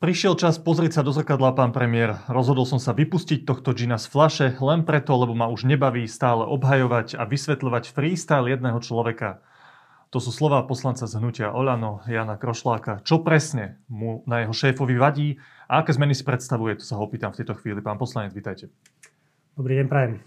Prišiel čas pozrieť sa do zrkadla, pán premiér. Rozhodol som sa vypustiť tohto džina z flaše len preto, lebo ma už nebaví stále obhajovať a vysvetľovať freestyle jedného človeka. To sú slova poslanca z hnutia Olano, Jana Krošláka. Čo presne mu na jeho šéfovi vadí a aké zmeny si predstavuje, to sa ho opýtam v tejto chvíli. Pán poslanec, vítajte. Dobrý deň, prajem.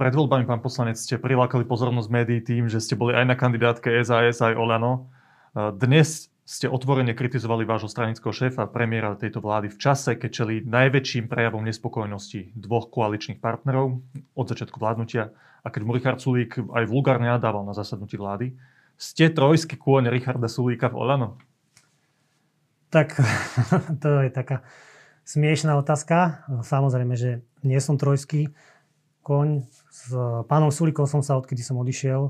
Pred voľbami, pán poslanec, ste prilákali pozornosť médií tým, že ste boli aj na kandidátke SAS, aj Olano. Dnes ste otvorene kritizovali vášho stranického šéfa, premiéra tejto vlády v čase, keď čeli najväčším prejavom nespokojnosti dvoch koaličných partnerov od začiatku vládnutia a keď mu Richard Sulík aj vulgárne nadával na zasadnutí vlády. Ste trojský kôň Richarda Sulíka v Olano? Tak to je taká smiešná otázka. Samozrejme, že nie som trojský koň. S pánom Sulikom som sa, odkedy som odišiel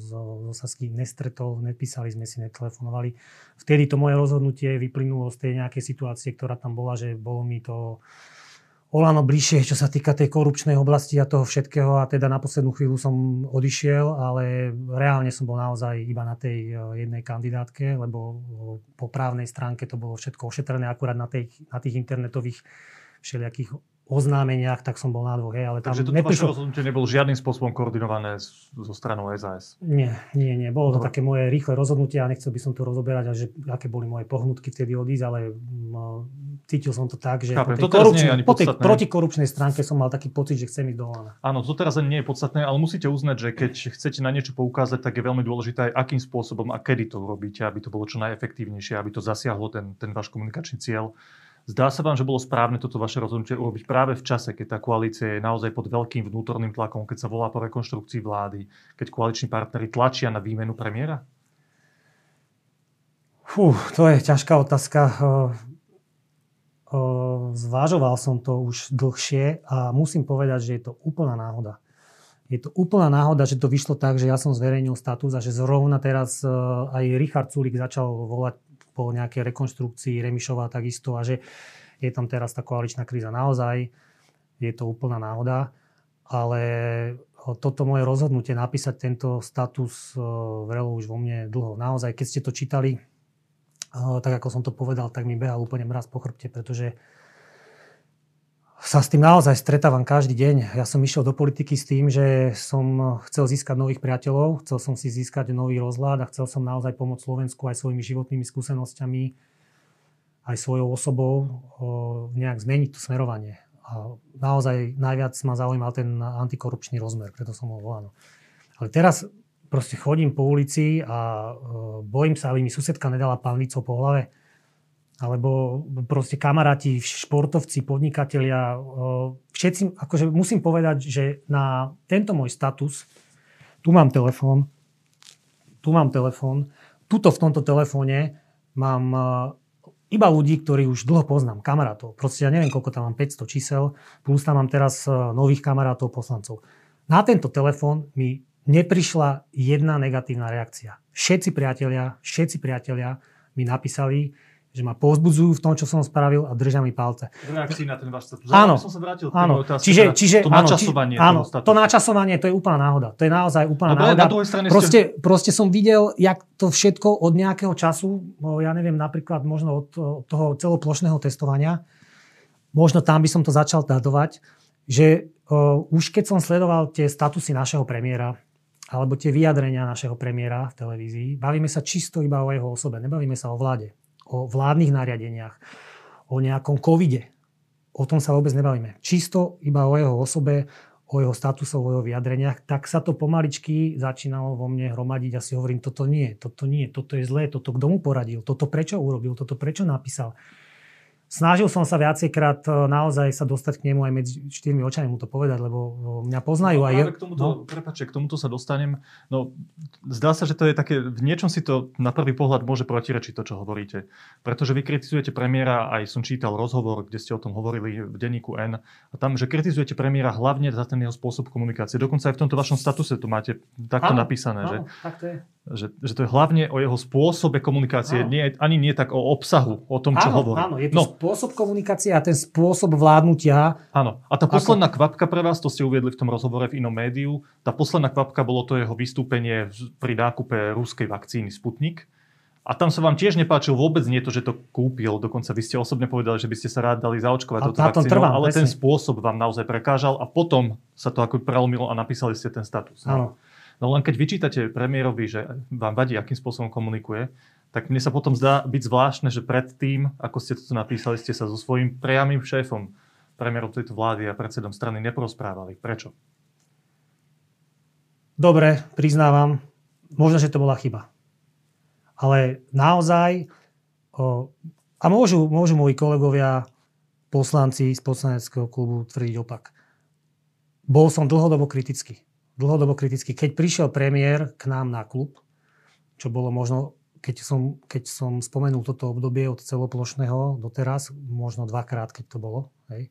z Sasky, nestretol, nepísali sme si, netelefonovali. Vtedy to moje rozhodnutie vyplynulo z tej nejakej situácie, ktorá tam bola, že bolo mi to Olano bližšie, čo sa týka tej korupčnej oblasti a toho všetkého a teda na poslednú chvíľu som odišiel, ale reálne som bol naozaj iba na tej jednej kandidátke, lebo po právnej stránke to bolo všetko ošetrené akurát na, tej, na tých internetových všelijakých oznámeniach, tak som bol na dvoch. Hej, ale tam Takže toto neprišlo... vaše rozhodnutie nebolo žiadnym spôsobom koordinované zo stranou SAS? Nie, nie, nie. Bolo to no. také moje rýchle rozhodnutie a nechcel by som to rozoberať, že aké boli moje pohnutky vtedy odísť, ale no, cítil som to tak, že Chápem, po, tej korupčnej, po tej protikorupčnej stránke som mal taký pocit, že chcem ísť do Áno, to teraz ani nie je podstatné, ale musíte uznať, že keď chcete na niečo poukázať, tak je veľmi dôležité aj akým spôsobom a kedy to robíte, aby to bolo čo najefektívnejšie, aby to zasiahlo ten, ten váš komunikačný cieľ. Zdá sa vám, že bolo správne toto vaše rozhodnutie urobiť práve v čase, keď tá koalícia je naozaj pod veľkým vnútorným tlakom, keď sa volá po rekonštrukcii vlády, keď koaliční partnery tlačia na výmenu premiéra? Fú, to je ťažká otázka. Zvážoval som to už dlhšie a musím povedať, že je to úplná náhoda. Je to úplná náhoda, že to vyšlo tak, že ja som zverejnil status a že zrovna teraz aj Richard Sulik začal volať po nejakej rekonštrukcii Remišová takisto a že je tam teraz tá koaličná kríza naozaj. Je to úplná náhoda. Ale toto moje rozhodnutie napísať tento status vrelo už vo mne dlho. Naozaj, keď ste to čítali, tak ako som to povedal, tak mi behal úplne mraz po chrbte, pretože sa s tým naozaj stretávam každý deň. Ja som išiel do politiky s tým, že som chcel získať nových priateľov, chcel som si získať nový rozhľad a chcel som naozaj pomôcť Slovensku aj svojimi životnými skúsenosťami, aj svojou osobou nejak zmeniť to smerovanie. A naozaj najviac ma zaujímal ten antikorupčný rozmer, preto som ho volal. Ale teraz proste chodím po ulici a bojím sa, aby mi susedka nedala pánvicou po hlave alebo proste kamaráti, športovci, podnikatelia, všetci, akože musím povedať, že na tento môj status, tu mám telefón, tu mám telefón, tuto v tomto telefóne mám iba ľudí, ktorí už dlho poznám, kamarátov. Proste ja neviem, koľko tam mám, 500 čísel, plus tam mám teraz nových kamarátov, poslancov. Na tento telefón mi neprišla jedna negatívna reakcia. Všetci priatelia, všetci priatelia mi napísali, že ma povzbudzujú v tom, čo som spravil a držia mi palce. Reakcii na ten váš status. Áno, som sa vrátil áno. Otázke, čiže, čiže, to áno, načasovanie áno, to načasovanie, to je úplná náhoda. To je naozaj úplná no, náhoda. Na druhej strane proste, ste... proste som videl, jak to všetko od nejakého času, ja neviem, napríklad možno od toho celoplošného testovania, možno tam by som to začal datovať, že uh, už keď som sledoval tie statusy našeho premiéra, alebo tie vyjadrenia našeho premiéra v televízii, bavíme sa čisto iba o jeho osobe, nebavíme sa o vláde o vládnych nariadeniach, o nejakom covide. O tom sa vôbec nebavíme. Čisto iba o jeho osobe, o jeho statusoch, o jeho vyjadreniach, tak sa to pomaličky začínalo vo mne hromadiť a si hovorím, toto nie, toto nie, toto je zlé, toto kto mu poradil, toto prečo urobil, toto prečo napísal. Snažil som sa viacejkrát e, naozaj sa dostať k nemu aj medzi štyrmi očami mu to povedať, lebo e, mňa poznajú. No, aj k tomuto, no. prepáčte, k tomuto sa dostanem. No, zdá sa, že to je také, v niečom si to na prvý pohľad môže protirečiť to, čo hovoríte. Pretože vy kritizujete premiéra, aj som čítal rozhovor, kde ste o tom hovorili v denníku N, a tam, že kritizujete premiéra hlavne za ten jeho spôsob komunikácie. Dokonca aj v tomto vašom statuse to máte takto áno, napísané. Áno, že, tak to je. Že, že to je hlavne o jeho spôsobe komunikácie, nie, ani nie tak o obsahu, o tom, čo áno, hovorí. Áno, je to no, spôsob komunikácie a ten spôsob vládnutia. Áno. A tá posledná ako... kvapka pre vás, to ste uviedli v tom rozhovore v inom médiu, tá posledná kvapka bolo to jeho vystúpenie pri nákupe ruskej vakcíny Sputnik. A tam sa vám tiež nepáčil vôbec nie to, že to kúpil. Dokonca vy ste osobne povedali, že by ste sa rád dali zaočkovať toto vakcínou, ale presne. ten spôsob vám naozaj prekážal a potom sa to ako prelomilo a napísali ste ten status. Áno. No len keď vyčítate premiérovi, že vám vadí, akým spôsobom komunikuje, tak mne sa potom zdá byť zvláštne, že predtým, ako ste toto napísali, ste sa so svojím priamým šéfom, premiérom tejto vlády a predsedom strany neprosprávali. Prečo? Dobre, priznávam, možno, že to bola chyba. Ale naozaj, o, a môžu, môžu moji kolegovia, poslanci z poslaneckého klubu tvrdiť opak. Bol som dlhodobo kritický. Dlhodobo kritický. Keď prišiel premiér k nám na klub, čo bolo možno, keď som, keď som spomenul toto obdobie od celoplošného doteraz, možno dvakrát, keď to bolo, hej,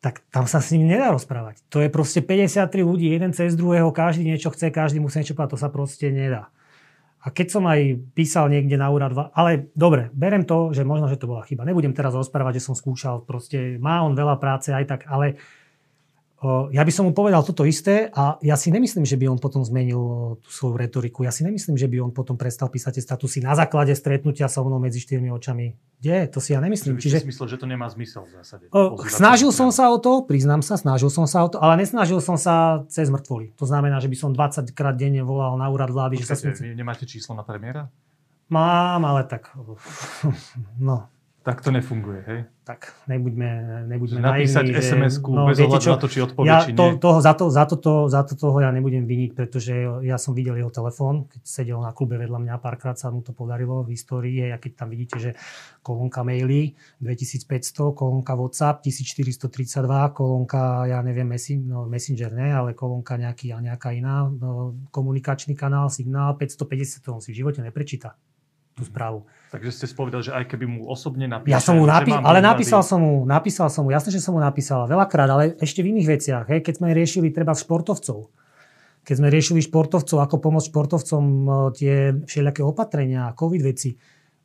tak tam sa s ním nedá rozprávať. To je proste 53 ľudí, jeden cez druhého, každý niečo chce, každý musí niečo povedať, to sa proste nedá. A keď som aj písal niekde na úrad, ale dobre, berem to, že možno, že to bola chyba. Nebudem teraz rozprávať, že som skúšal, proste má on veľa práce aj tak, ale ja by som mu povedal toto isté a ja si nemyslím, že by on potom zmenil tú svoju retoriku. Ja si nemyslím, že by on potom prestal písať tie statusy na základe stretnutia sa mnou medzi štyrmi očami. Kde? To si ja nemyslím. Čiže, Čiže... myslel, že to nemá zmysel v zásade. O, snažil som sa o to, priznám sa, snažil som sa o to, ale nesnažil som sa cez mŕtvoly. To znamená, že by som 20 krát denne volal na úrad vlády. Počkajte, že sa... Vy nemáte číslo na premiéra? Mám, ale tak... No, tak to nefunguje, hej? Tak nebuďme, nebuďme Napísať naivní, SMS-ku no, bez ohľadu na to, či odpovie, ja či to, nie. Toho, za, to, za, toto, za to toho ja nebudem viniť, pretože ja som videl jeho telefón, keď sedel na klube vedľa mňa, párkrát sa mu to podarilo v histórii. A keď tam vidíte, že kolónka maily 2500, kolónka WhatsApp 1432, kolónka, ja neviem, no, Messenger, ne, ale kolónka nejaký, nejaká iná, no, komunikačný kanál, signál 550, to on si v živote neprečíta tú správu. Takže ste spovedali, že aj keby mu osobne napísal. Ja som mu napísal, ale napísal som mu, napísal som mu, jasne, že som mu napísal veľakrát, ale ešte v iných veciach. Hej, keď sme riešili treba športovcov, keď sme riešili športovcov, ako pomôcť športovcom e, tie všelijaké opatrenia, covid veci,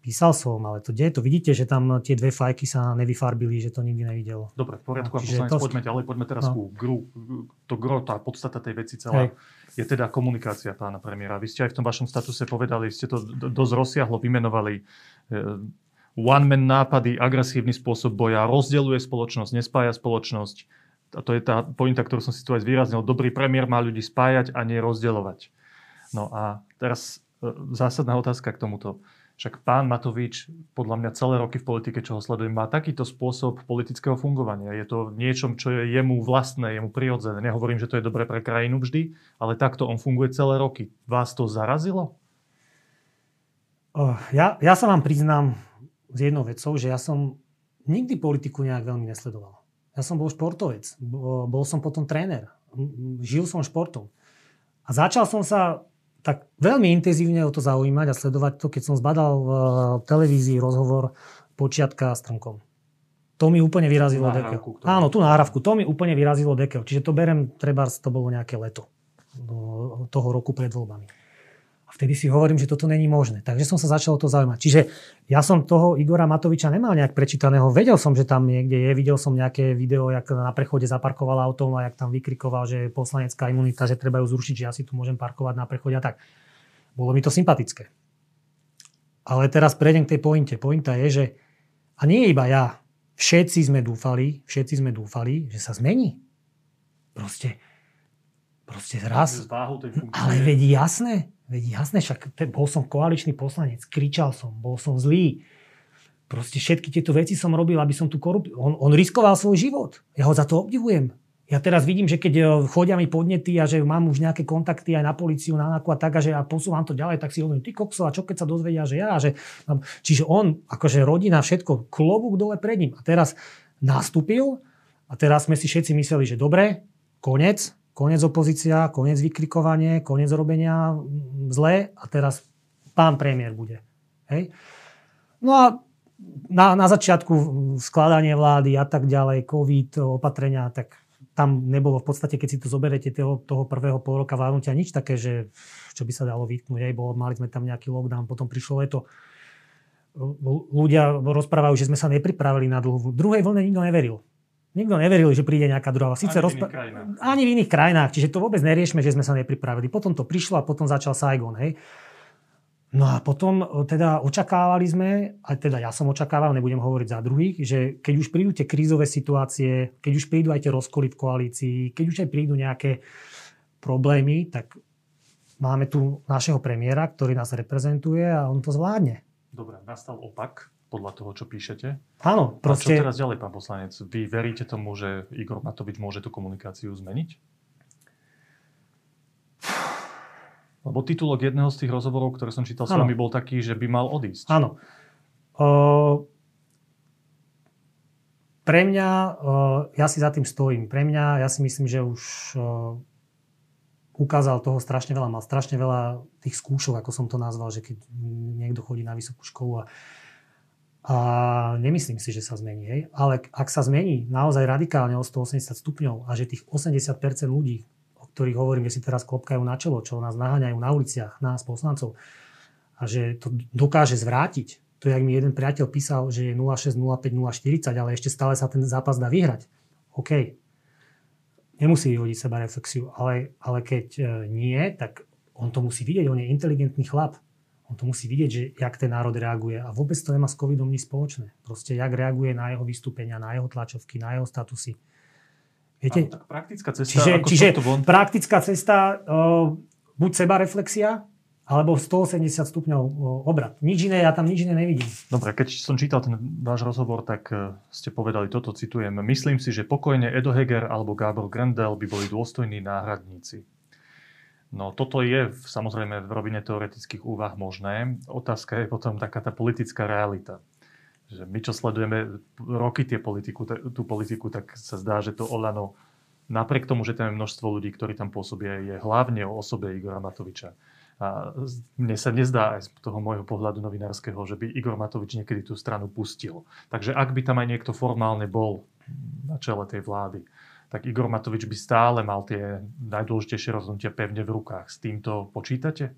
písal som, ale to kde to vidíte, že tam tie dve fajky sa nevyfarbili, že to nikdy nevidel. Dobre, v poriadku, no, poslanec, to... poďme ďalej, poďme teraz no. ku gru, to gro, tá podstata tej veci celá. Hej je teda komunikácia pána premiéra. Vy ste aj v tom vašom statuse povedali, ste to dosť rozsiahlo vymenovali. Eh, one-man nápady, agresívny spôsob boja, rozdeluje spoločnosť, nespája spoločnosť. A to je tá pointa, ktorú som si tu aj zvýraznil. Dobrý premiér má ľudí spájať a nie rozdeľovať. No a teraz eh, zásadná otázka k tomuto. Však pán Matovič, podľa mňa celé roky v politike, čo ho sledujem, má takýto spôsob politického fungovania. Je to niečom, čo je jemu vlastné, jemu prirodzené. Nehovorím, že to je dobré pre krajinu vždy, ale takto on funguje celé roky. Vás to zarazilo? Ja, ja sa vám priznám s jednou vecou, že ja som nikdy politiku nejak veľmi nesledoval. Ja som bol športovec, bol som potom tréner, žil som športom. A začal som sa tak veľmi intenzívne o to zaujímať a sledovať to, keď som zbadal v televízii rozhovor Počiatka s Trnkom. To mi úplne vyrazilo dekel. Áno, tú náhravku. To mi úplne vyrazilo dekel. Čiže to berem, treba to bolo nejaké leto toho roku pred voľbami vtedy si hovorím, že toto není možné. Takže som sa začal o to zaujímať. Čiže ja som toho Igora Matoviča nemal nejak prečítaného. Vedel som, že tam niekde je. Videl som nejaké video, jak na prechode zaparkoval autom a jak tam vykrikoval, že je poslanecká imunita, že treba ju zrušiť, že ja si tu môžem parkovať na prechode a tak. Bolo mi to sympatické. Ale teraz prejdem k tej pointe. Pointa je, že a nie iba ja. Všetci sme dúfali, všetci sme dúfali, že sa zmení. Proste, proste raz. Ale veď jasné, Veď jasné, však bol som koaličný poslanec, kričal som, bol som zlý. Proste všetky tieto veci som robil, aby som tu korupciu... On, on riskoval svoj život. Ja ho za to obdivujem. Ja teraz vidím, že keď e, chodia mi podnety a že mám už nejaké kontakty aj na policiu, na NAKU a tak, a že ja posúvam to ďalej, tak si hovorím, ty kokso, a čo keď sa dozvedia, že ja, že... Čiže on, akože rodina, všetko, klobúk dole pred ním. A teraz nastúpil a teraz sme si všetci mysleli, že dobre, konec, Konec opozícia, konec vykrikovanie, konec robenia zle a teraz pán premiér bude. Hej? No a na, na začiatku skladanie vlády a tak ďalej, COVID, opatrenia, tak tam nebolo v podstate, keď si to zoberete toho, toho prvého pol roka vládnutia, nič také, že čo by sa dalo vytknúť. Hej, bolo, mali sme tam nejaký lockdown, potom prišlo leto. Ľudia rozprávajú, že sme sa nepripravili na dlhú. Druhej vlne nikto neveril. Nikto neveril, že príde nejaká druhá. Sice Ani, rozpra- v Ani v iných krajinách. Čiže to vôbec neriešme, že sme sa nepripravili. Potom to prišlo a potom začal Saigon. Hej. No a potom e, teda očakávali sme, aj teda ja som očakával, nebudem hovoriť za druhých, že keď už prídu tie krízové situácie, keď už prídu aj tie rozkoly v koalícii, keď už aj prídu nejaké problémy, tak máme tu našeho premiéra, ktorý nás reprezentuje a on to zvládne. Dobre, nastal opak podľa toho, čo píšete. Áno, proste... A čo teraz ďalej, pán poslanec? Vy veríte tomu, že Igor Matovič môže tú komunikáciu zmeniť? Lebo titulok jedného z tých rozhovorov, ktoré som čítal s vami, bol taký, že by mal odísť. Áno. O, pre mňa, o, ja si za tým stojím. Pre mňa, ja si myslím, že už o, ukázal toho strašne veľa. Mal strašne veľa tých skúšok, ako som to nazval, že keď niekto chodí na vysokú školu a, a nemyslím si, že sa zmení. Hej. Ale ak sa zmení naozaj radikálne o 180 stupňov a že tých 80% ľudí, ktorých hovorím, že si teraz klopkajú na čelo, čo nás naháňajú na uliciach, nás poslancov, a že to dokáže zvrátiť. To jak mi jeden priateľ písal, že je 06, 05, 040, ale ešte stále sa ten zápas dá vyhrať. OK. Nemusí vyhodiť seba reflexiu, ale, ale keď e, nie, tak on to musí vidieť, on je inteligentný chlap. On to musí vidieť, že jak ten národ reaguje. A vôbec to nemá s covidom nič spoločné. Proste jak reaguje na jeho vystúpenia, na jeho tlačovky, na jeho statusy. Viete? tak praktická cesta. Čiže, čiže praktická cesta, uh, buď seba reflexia, alebo 180 stupňov obrat. Nič iné, ja tam nič iné nevidím. Dobre, keď som čítal ten váš rozhovor, tak e, ste povedali toto, citujem. Myslím si, že pokojne Edo Heger alebo Gábor Grendel by boli dôstojní náhradníci. No toto je samozrejme v rovine teoretických úvah možné. Otázka je potom taká tá politická realita že my, čo sledujeme roky tie politiku, tú politiku, tak sa zdá, že to Olano, napriek tomu, že tam je množstvo ľudí, ktorí tam pôsobia, je hlavne o osobe Igora Matoviča. A mne sa nezdá aj z toho môjho pohľadu novinárskeho, že by Igor Matovič niekedy tú stranu pustil. Takže ak by tam aj niekto formálne bol na čele tej vlády, tak Igor Matovič by stále mal tie najdôležitejšie rozhodnutia pevne v rukách. S týmto počítate?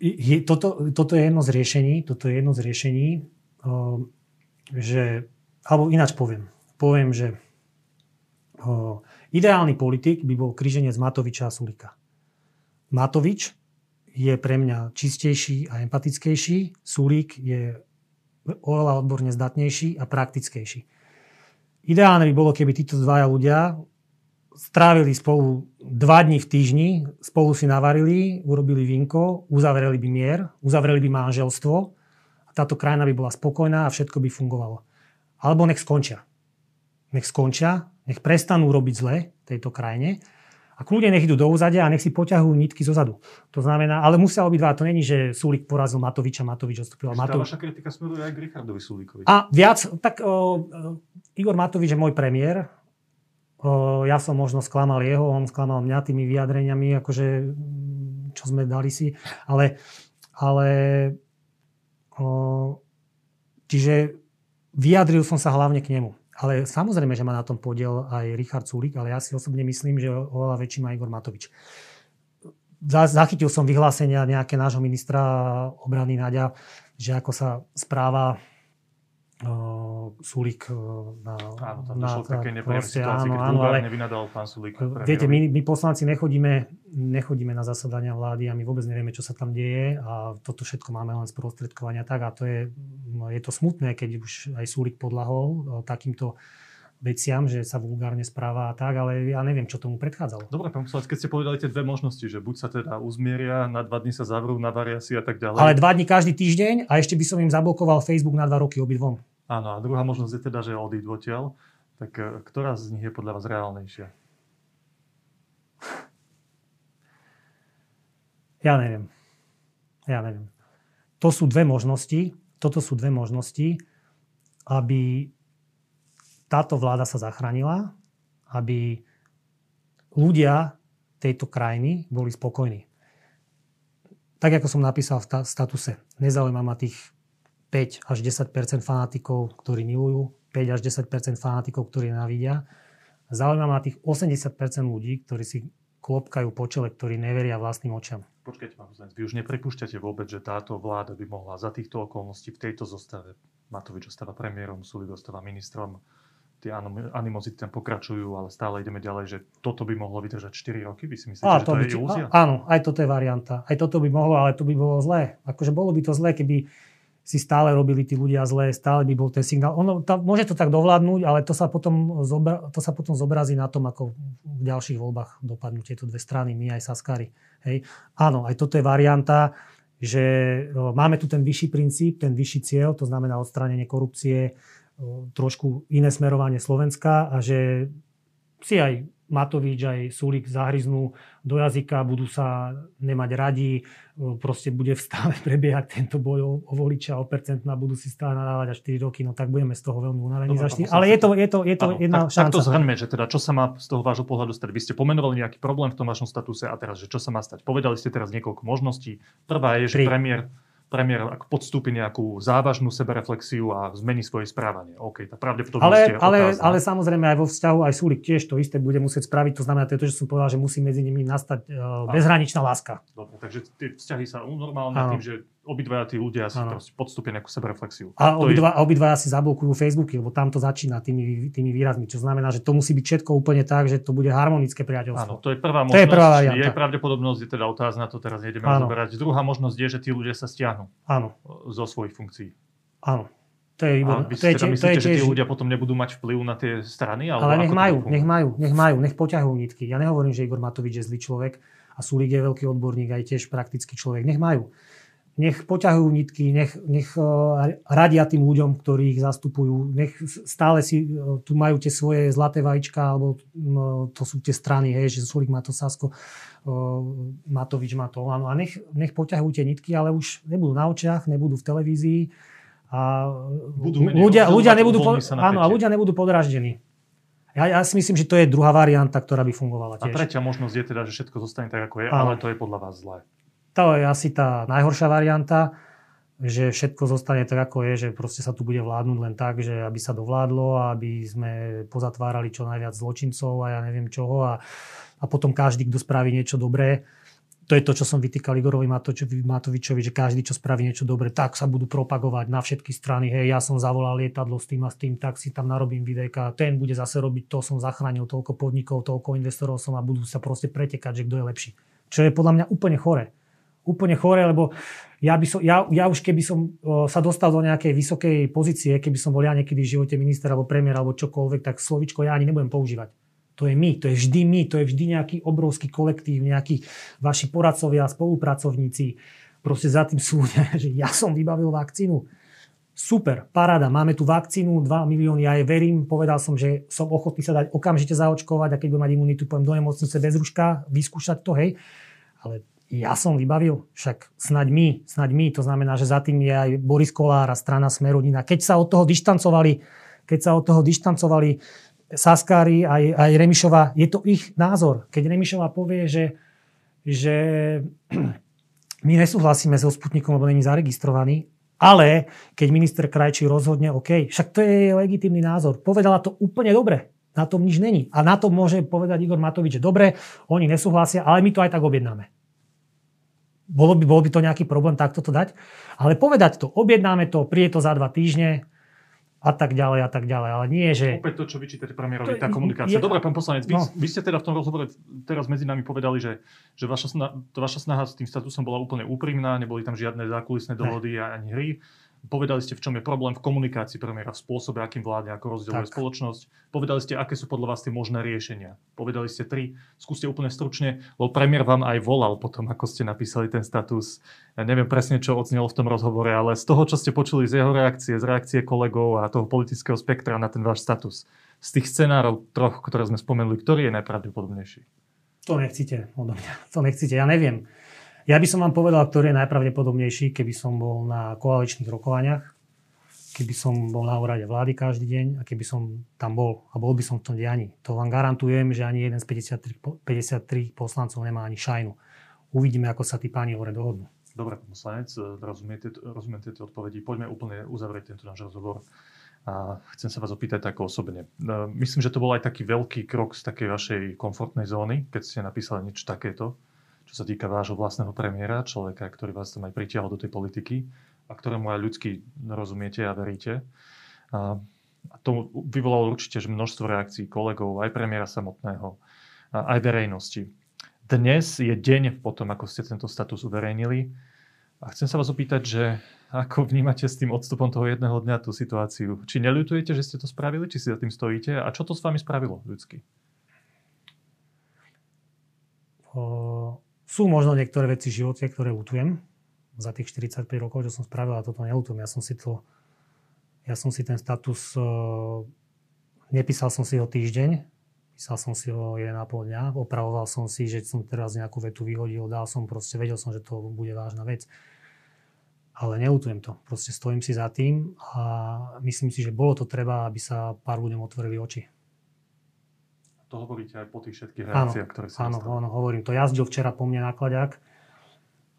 je, toto, toto je jedno z riešení, toto je jedno z riešení, o, že, alebo ináč poviem, poviem, že o, ideálny politik by bol kríženec Matoviča a Sulika. Matovič je pre mňa čistejší a empatickejší, Sulík je oveľa odborne zdatnejší a praktickejší. Ideálne by bolo, keby títo dvaja ľudia strávili spolu dva dní v týždni, spolu si navarili, urobili vinko, uzavreli by mier, uzavreli by manželstvo a táto krajina by bola spokojná a všetko by fungovalo. Alebo nech skončia. Nech skončia, nech prestanú robiť zle tejto krajine a kľudne nech idú do úzadia a nech si poťahujú nitky zo zadu. To znamená, ale musia obidva, to není, že Sulik porazil Matoviča, Matovič odstúpil. Matovič... vaša kritika smeruje aj k Richardovi Sulíkovi. A viac, tak o, Igor Matovič je môj premiér, ja som možno sklamal jeho, on sklamal mňa tými vyjadreniami, akože, čo sme dali si. Ale, ale čiže vyjadril som sa hlavne k nemu. Ale samozrejme, že má na tom podiel aj Richard Sulik, ale ja si osobne myslím, že oveľa väčší má Igor Matovič. Zachytil som vyhlásenia nejaké nášho ministra obrany Nadia, že ako sa správa uh, Sulík na... Áno, tam na, k takej situácii, áno, keď áno, ale, nevynadal pán Sulík. Viete, my, my poslanci nechodíme, nechodíme na zasadania vlády a my vôbec nevieme, čo sa tam deje a toto všetko máme len z prostredkovania tak a to je, je to smutné, keď už aj Sulík podlahol takýmto veciam, že sa vulgárne správa a tak, ale ja neviem, čo tomu predchádzalo. Dobre, pán poslanec, keď ste povedali tie dve možnosti, že buď sa teda uzmieria, na dva dní sa zavrú, navaria si a tak ďalej. Ale dva dní každý týždeň a ešte by som im zablokoval Facebook na dva roky obidvom. Áno, a druhá možnosť je teda, že odídu odtiaľ. Tak e, ktorá z nich je podľa vás reálnejšia? Ja neviem. Ja neviem. To sú dve možnosti. Toto sú dve možnosti, aby táto vláda sa zachránila, aby ľudia tejto krajiny boli spokojní. Tak, ako som napísal v statuse, nezaujíma ma tých 5 až 10% fanatikov, ktorí milujú, 5 až 10% fanatikov, ktorí nenávidia. Zaujíma ma tých 80% ľudí, ktorí si klopkajú po čele, ktorí neveria vlastným očam. Počkajte, pán poslanec, vy už nepripúšťate vôbec, že táto vláda by mohla za týchto okolností v tejto zostave, Matovič ostáva premiérom, Sulik ostáva ministrom, tie animozity tam pokračujú, ale stále ideme ďalej, že toto by mohlo vydržať 4 roky? Vy si myslíte, a, že to, to by, je ilúzia? Áno, aj toto je varianta. Aj toto by mohlo, ale to by bolo zlé. Akože bolo by to zlé, keby si stále robili tí ľudia zlé, stále by bol ten signál. Ono, tá, môže to tak dovládnuť, ale to sa, potom zobra, to sa potom zobrazí na tom, ako v ďalších voľbách dopadnú tieto dve strany, my aj Saskari. Hej. Áno, aj toto je varianta, že máme tu ten vyšší princíp, ten vyšší cieľ, to znamená odstránenie korupcie, trošku iné smerovanie Slovenska a že si aj Matovič aj Sulik zahryznú do jazyka, budú sa nemať radi, proste bude stále prebiehať tento boj o, o voliča, o percentná, budú si stále nadávať až 4 roky, no tak budeme z toho veľmi unavení zašli. Ale je to, je to, je to áno, jedna tak, šanca. Tak to zhrňme, že teda čo sa má z toho vášho pohľadu stať? Vy ste pomenovali nejaký problém v tom vašom statuse a teraz, že čo sa má stať? Povedali ste teraz niekoľko možností. Prvá je, že Tri. premiér premiér podstúpi nejakú závažnú sebereflexiu a zmení svoje správanie. OK, tá pravdepodobnosť ale, je ale, ale samozrejme aj vo vzťahu aj Súlik tiež to isté bude musieť spraviť. To znamená, to je to, že som povedal, že musí medzi nimi nastať uh, bezhraničná láska. Dobre, takže tie vzťahy sa unormálne tým, že obidvaja tí ľudia si proste podstúpia nejakú sebereflexiu. A obidva, je... obidvaja si zablokujú Facebooky, lebo tam to začína tými, tými výrazmi, čo znamená, že to musí byť všetko úplne tak, že to bude harmonické priateľstvo. Áno, to je prvá možnosť. To je prvá varianta. Je pravdepodobnosť, je teda otázna, to teraz nejdeme rozoberať. Druhá možnosť je, že tí ľudia sa stiahnu Áno. zo svojich funkcií. Áno. To je, a vy je, teda myslíte, je tiež... že tí ľudia potom nebudú mať vplyv na tie strany? Ale nech majú, nech majú, nech majú, nech poťahujú nitky. Ja nehovorím, že Igor Matovič je zlý človek a Sulik je veľký odborník, aj tiež praktický človek. Nech majú nech poťahujú nitky, nech, nech e, radia tým ľuďom, ktorí ich zastupujú, nech stále si e, tu majú tie svoje zlaté vajíčka, alebo to sú tie strany, hej, že Sulik má to Sasko, Matovič má to Olano. A nech, nech poťahujú tie nitky, ale už nebudú na očiach, nebudú v televízii a budú ľudia, ľudia, nebudú, po, áno, a ľudia nebudú podraždení. Ja, ja si myslím, že to je druhá varianta, ktorá by fungovala tiež. A tretia možnosť je teda, že všetko zostane tak, ako je, áno. ale to je podľa vás zlé. To je asi tá najhoršia varianta, že všetko zostane tak, ako je, že proste sa tu bude vládnuť len tak, že aby sa dovládlo, aby sme pozatvárali čo najviac zločincov a ja neviem čoho a, a potom každý, kto spraví niečo dobré, to je to, čo som vytýkal Igorovi Matovičovi, že každý, čo spraví niečo dobré, tak sa budú propagovať na všetky strany. Hej, ja som zavolal lietadlo s tým a s tým, tak si tam narobím videjka, ten bude zase robiť to, som zachránil toľko podnikov, toľko investorov som a budú sa proste pretekať, že kto je lepší. Čo je podľa mňa úplne chore úplne chore, lebo ja, by som, ja, ja už keby som sa dostal do nejakej vysokej pozície, keby som bol ja niekedy v živote minister alebo premiér alebo čokoľvek, tak slovičko ja ani nebudem používať. To je my, to je vždy my, to je vždy nejaký obrovský kolektív, nejakí vaši poradcovia, spolupracovníci. Proste za tým sú, že ja som vybavil vakcínu. Super, paráda, máme tu vakcínu, 2 milióny, ja jej verím, povedal som, že som ochotný sa dať okamžite zaočkovať a keď budem mať imunitu, poviem do nemocnice bez ruška, vyskúšať to, hej. Ale ja som vybavil, však snaď my, snaď my, to znamená, že za tým je aj Boris Kolár a strana Smerodina. Keď sa od toho dištancovali, keď sa od toho dištancovali Saskári aj, aj Remišova, je to ich názor. Keď Remišova povie, že, že my nesúhlasíme so Sputnikom, lebo není zaregistrovaný, ale keď minister Krajčí rozhodne, OK, však to je legitímny názor. Povedala to úplne dobre. Na tom nič není. A na to môže povedať Igor Matovič, že dobre, oni nesúhlasia, ale my to aj tak objednáme bolo by, bol by to nejaký problém takto to dať. Ale povedať to, objednáme to, príde to za dva týždne a tak ďalej a tak ďalej. Ale nie, že... Opäť to, čo vyčítate premiérovi, tá komunikácia. Je... Dobre, pán poslanec, vy, no. vy ste teda v tom rozhovore teraz medzi nami povedali, že, že vaša, snaha, vaša snaha s tým statusom bola úplne úprimná, neboli tam žiadne zákulisné dohody a ani hry. Povedali ste, v čom je problém v komunikácii premiéra, v spôsobe, akým vládne, ako rozdieluje spoločnosť. Povedali ste, aké sú podľa vás tie možné riešenia. Povedali ste tri. Skúste úplne stručne, lebo premiér vám aj volal potom, ako ste napísali ten status. Ja neviem presne, čo odznelo v tom rozhovore, ale z toho, čo ste počuli z jeho reakcie, z reakcie kolegov a toho politického spektra na ten váš status, z tých scenárov troch, ktoré sme spomenuli, ktorý je najpravdepodobnejší? To nechcite odo mňa. To nechcete. Ja neviem. Ja by som vám povedal, ktorý je najpravdepodobnejší, keby som bol na koaličných rokovaniach, keby som bol na úrade vlády každý deň a keby som tam bol a bol by som v tom dianí. To vám garantujem, že ani jeden z 53, 53 poslancov nemá ani šajnu. Uvidíme, ako sa tí páni hore dohodnú. Dobre, pán poslanec, rozumiete, rozumiem tieto odpovedi. Poďme úplne uzavrieť tento náš rozhovor. A chcem sa vás opýtať tak osobne. Myslím, že to bol aj taký veľký krok z takej vašej komfortnej zóny, keď ste napísali niečo takéto čo sa týka vášho vlastného premiéra, človeka, ktorý vás tam aj pritiahol do tej politiky a ktorému aj ľudsky rozumiete a veríte. A to vyvolalo určite že množstvo reakcií kolegov, aj premiéra samotného, aj verejnosti. Dnes je deň potom, ako ste tento status uverejnili. A chcem sa vás opýtať, že ako vnímate s tým odstupom toho jedného dňa tú situáciu? Či neľutujete, že ste to spravili, či si za tým stojíte? A čo to s vami spravilo ľudsky? O, sú možno niektoré veci v živote, ktoré lutujem. Za tých 45 rokov, čo som spravil, a toto nelutujem. Ja som si to, ja som si ten status, o, nepísal som si ho týždeň, písal som si ho 1,5 dňa, opravoval som si, že som teraz nejakú vetu vyhodil, dal som proste, vedel som, že to bude vážna vec ale neutujem to. Proste stojím si za tým a myslím si, že bolo to treba, aby sa pár ľuďom otvorili oči. To hovoríte aj po tých všetkých reakciách, ktoré sa Áno, áno, hovorím. To jazdil včera po mne nákladák,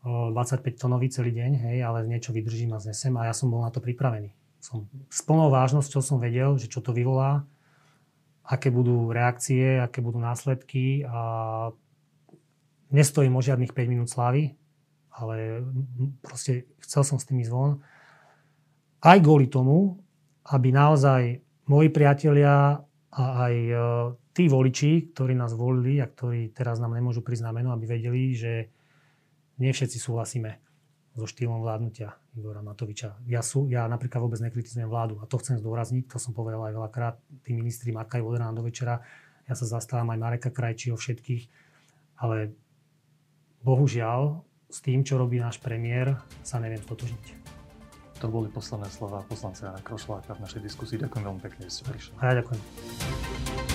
25 tonový celý deň, hej, ale niečo vydržím a znesem a ja som bol na to pripravený. Som s plnou vážnosťou som vedel, že čo to vyvolá, aké budú reakcie, aké budú následky a nestojím o žiadnych 5 minút slávy, ale proste chcel som s tým ísť von. Aj kvôli tomu, aby naozaj moji priatelia a aj e, tí voliči, ktorí nás volili a ktorí teraz nám nemôžu na meno, aby vedeli, že nie všetci súhlasíme so štýlom vládnutia Igora Matoviča. Ja, sú, ja napríklad vôbec nekritizujem vládu a to chcem zdôrazniť, to som povedal aj veľakrát, tí ministri makajú od rána do večera, ja sa zastávam aj Mareka Krajčího všetkých, ale bohužiaľ s tým, čo robí náš premiér, sa neviem stotožniť. To boli posledné slova poslanca Jana Krošláka v našej diskusii. Ďakujem veľmi pekne, že ste prišli. A ja ďakujem.